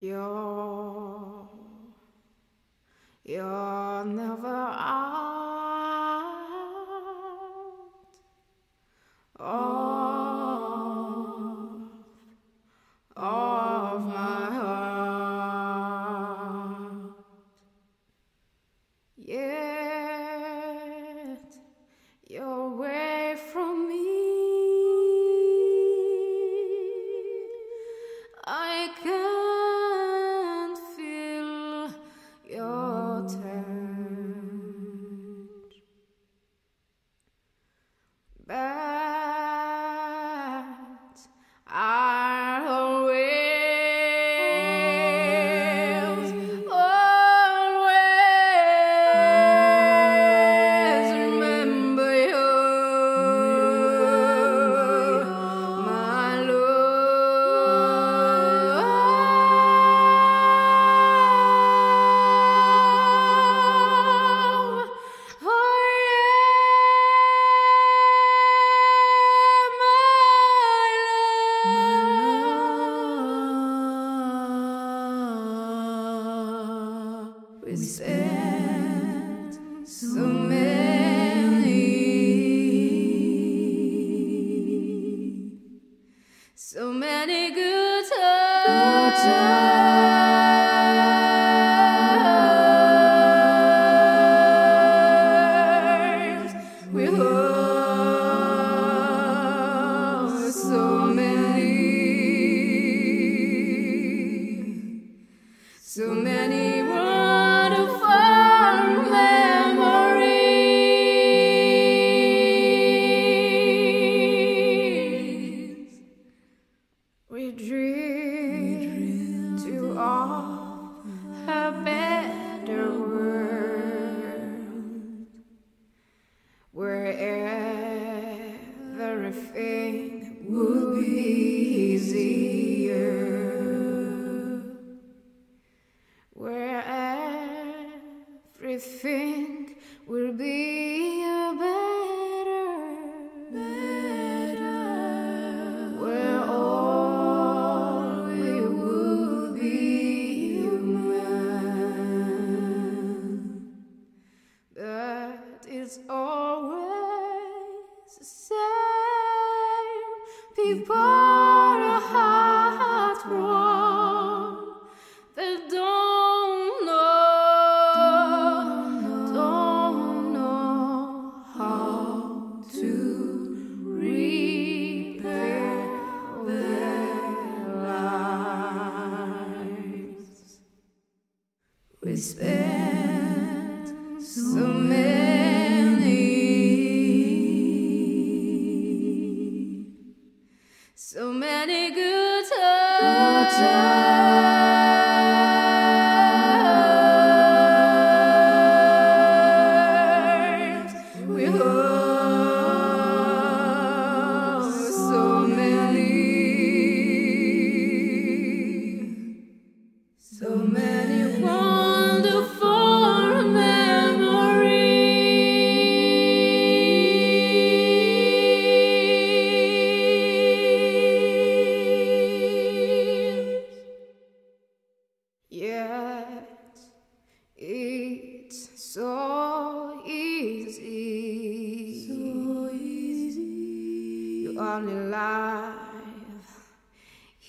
You're, you're never out. Of, so many good times. We dream to all a better world. Where everything would be easier, People are heart so many good times.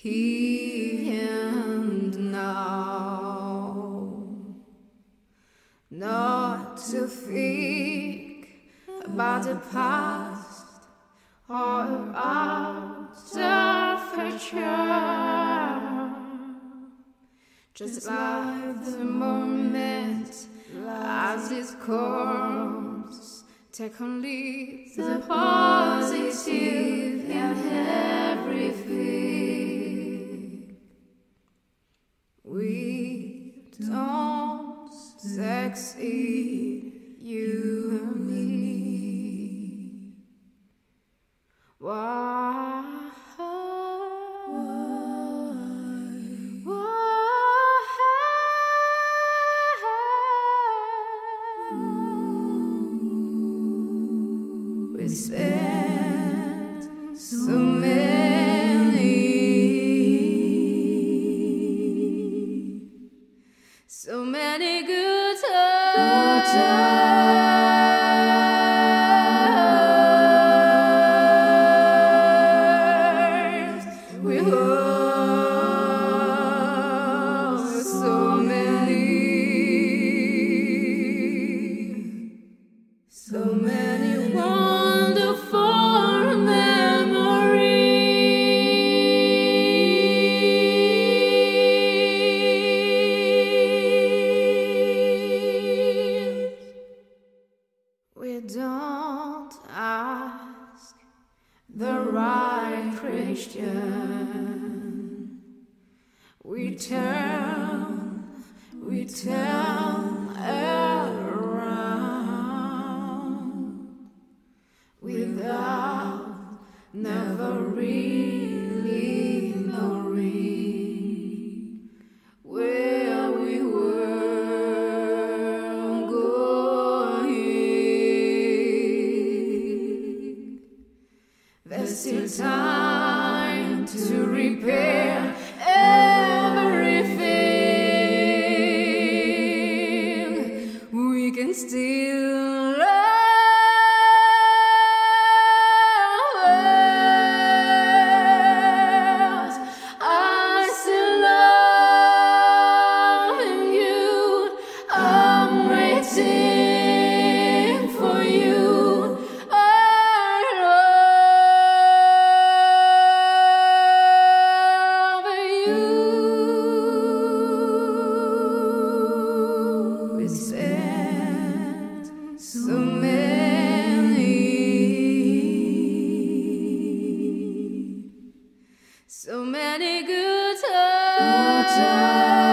Here and now. Not to think about the past or about the future. Just like the moment as it comes, take only the positive in everything. Succeed, you and me. Oh. We turn, we turn around without never really so many good times.